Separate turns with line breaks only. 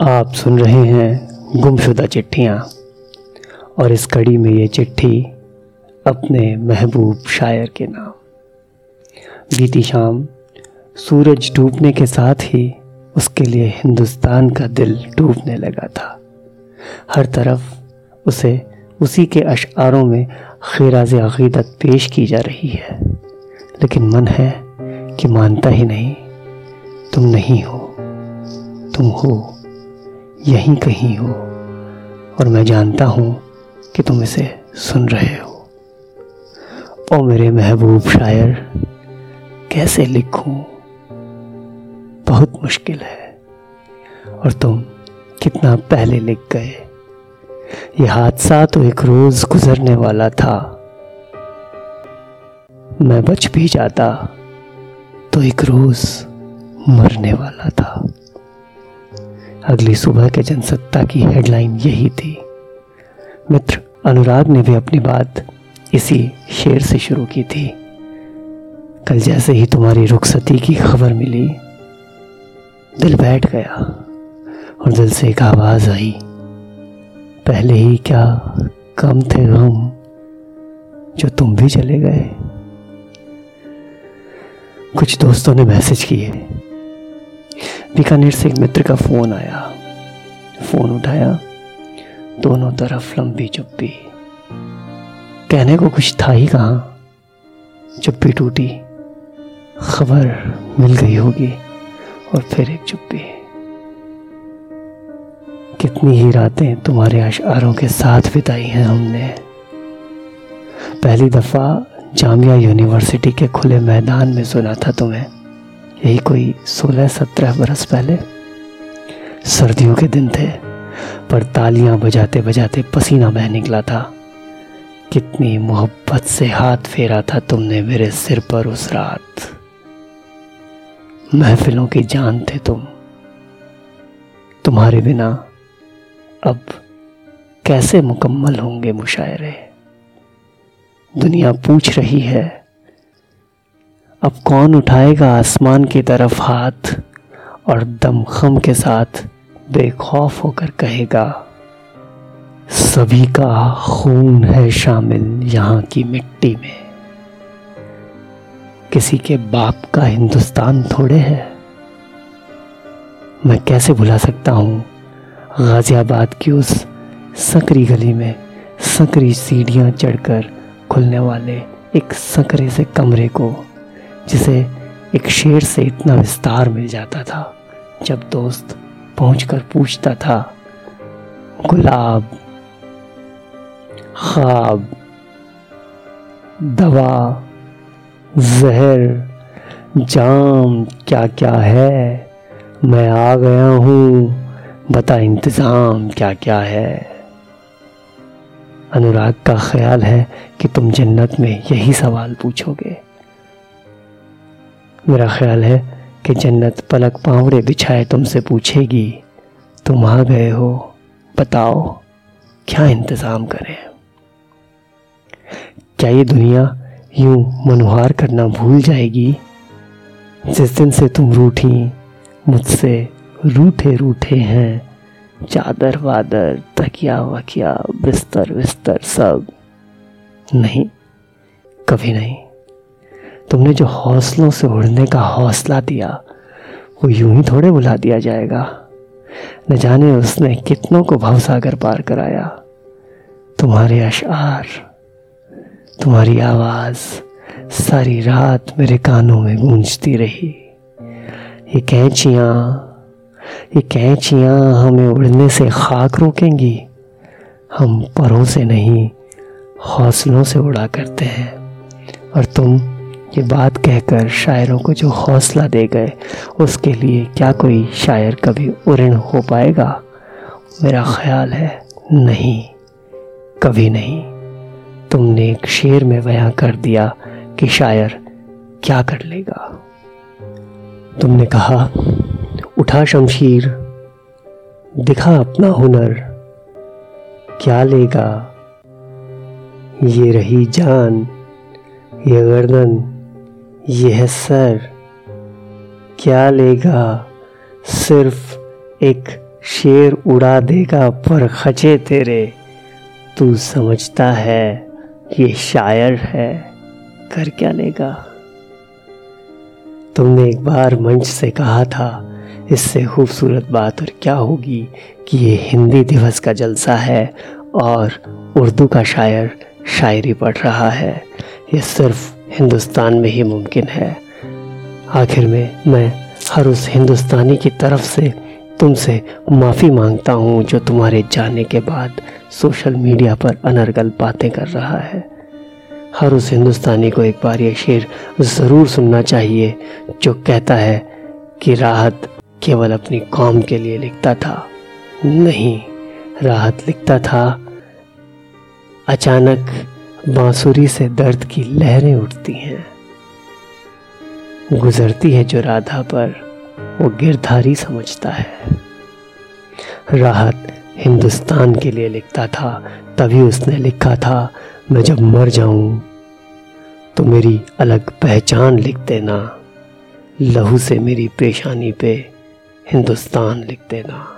आप सुन रहे हैं गुमशुदा चिट्ठियाँ। और इस कड़ी में ये चिट्ठी अपने महबूब शायर के नाम। बीती शाम सूरज डूबने के साथ ही उसके लिए हिंदुस्तान का दिल डूबने लगा था। हर तरफ़ उसे उसी के अशारों में खराज अकीदत पेश की जा रही है। लेकिन मन है कि मानता ही नहीं, तुम नहीं हो, तुम हो। यहीं कहीं हो। और मैं जानता हूँ कि तुम इसे सुन रहे हो। ओ मेरे महबूब शायर, कैसे लिखूं? बहुत मुश्किल है। और तुम कितना पहले लिख गए? ये हादसा तो एक रोज गुजरने वाला था। मैं बच भी जाता तो एक रोज मरने वाला था। अगली सुबह के जनसत्ता की हेडलाइन यही थी। मित्र, अनुराग ने भी अपनी बात इसी शेर से शुरू की थी। कल जैसे ही तुम्हारी रुखसती की खबर मिली, दिल बैठ गया और दिल से एक आवाज़ आई। पहले ही क्या कम थे गम जो तुम भी चले गए? कुछ दोस्तों ने मैसेज किए। बीकानेर से एक मित्र का फ़ोन आया। फ़ोन उठाया। दोनों तरफ़ लंबी चुप्पी। कहने को कुछ था ही कहा। चुप्पी टूटी। खबर मिल गई होगी और फिर एक चुप्पी। कितनी ही रातें तुम्हारे अशारों के साथ बिताई हैं हमने। पहली दफ़ा जामिया यूनिवर्सिटी के खुले मैदान में सुना था तुम्हें। यही कोई सोलह, सत्रह बरस पहले? सर्दियों के दिन थे, पर तालियाँ बजाते बजाते पसीना बह निकला था। कितनी मोहब्बत से हाथ फेरा था तुमने मेरे सिर पर उस रात। महफिलों की जान थे तुम। तुम्हारे बिना अब कैसे मुकम्मल होंगे मुशायरे? दुनिया पूछ रही है अब कौन उठाएगा आसमान की तरफ़ हाथ और दमखम के साथ बेखौफ होकर कहेगा, सभी का खून है शामिल यहाँ की मिट्टी में। किसी के बाप का हिंदुस्तान थोड़े है। मैं कैसे भुला सकता हूँ गाजियाबाद की उस सकरी गली में सकरी सीढ़ियाँ चढ़कर खुलने वाले एक सकरे से कमरे को? जिसे एक शेर से इतना विस्तार मिल जाता था, जब दोस्त पहुंचकर पूछता था, गुलाब ख्वाब दवा, जहर, जाम क्या क्या है? मैं आ गया हूँ, बता इंतज़ाम क्या क्या है? अनुराग का ख्याल है कि तुम जन्नत में यही सवाल पूछोगे। मेरा ख्याल है कि जन्नत पलक पावड़े बिछाए तुमसे पूछेगी, तुम आ गए हो, बताओ, क्या इंतज़ाम करें? क्या ये दुनिया यूँ मनोहार करना भूल जाएगी? जिस दिन से तुम रूठी, मुझसे रूठे रूठे हैं चादर वादर तकिया वकिया बिस्तर बिस्तर सब। नहीं, कभी नहीं। तुमने जो हौसलों से उड़ने का हौसला दिया, वो यूँ ही थोड़े बुला दिया जाएगा। न जाने उसने कितनों को भवसागर पार कराया। तुम्हारे अशार, तुम्हारी आवाज़ सारी रात मेरे कानों में गूंजती रही। ये कैचियाँ ये कैचियाँ हमें उड़ने से खाक रोकेंगी। हम परों से नहीं, हौसलों से उड़ा करते हैं। और तुम ये बात कहकर शायरों को जो हौसला दे गए, उसके लिए क्या कोई शायर कभी उऋण हो पाएगा? मेरा ख्याल है, नहीं, कभी नहीं। तुमने एक शेर में बयां कर दिया कि शायर क्या कर लेगा। तुमने कहा, उठा शमशीर, दिखा अपना हुनर, क्या लेगा? ये रही जान, ये गर्दन ये है सर। क्या लेगा? सिर्फ़ एक शेर उड़ा देगा पर खचे तेरे। तू समझता है ये शायर है। कर क्या लेगा? तुमने एक बार मंच से कहा था, इससे खूबसूरत बात और क्या होगी कि ये हिंदी दिवस का जलसा है और उर्दू का शायर शायरी पढ़ रहा है। ये सिर्फ़ हिंदुस्तान में ही मुमकिन है। आखिर में मैं हर उस हिंदुस्तानी की तरफ़ से तुमसे माफ़ी माँगता हूँ जो तुम्हारे जाने के बाद सोशल मीडिया पर अनर्गल बातें कर रहा है। हर उस हिंदुस्तानी को एक बार ये शेर ज़रूर सुनना चाहिए जो कहता है कि राहत केवल अपनी कौम के लिए लिखता था। नहीं, राहत लिखता था। अचानक बांसुरी से दर्द की लहरें उठती हैं। गुजरती है जो राधा पर, वो गिरधारी समझता है। राहत हिंदुस्तान के लिए लिखता था, तभी उसने लिखा था, मैं जब मर जाऊँ तो मेरी अलग पहचान लिख देना। लहू से मेरी परेशानी पे हिंदुस्तान लिख देना।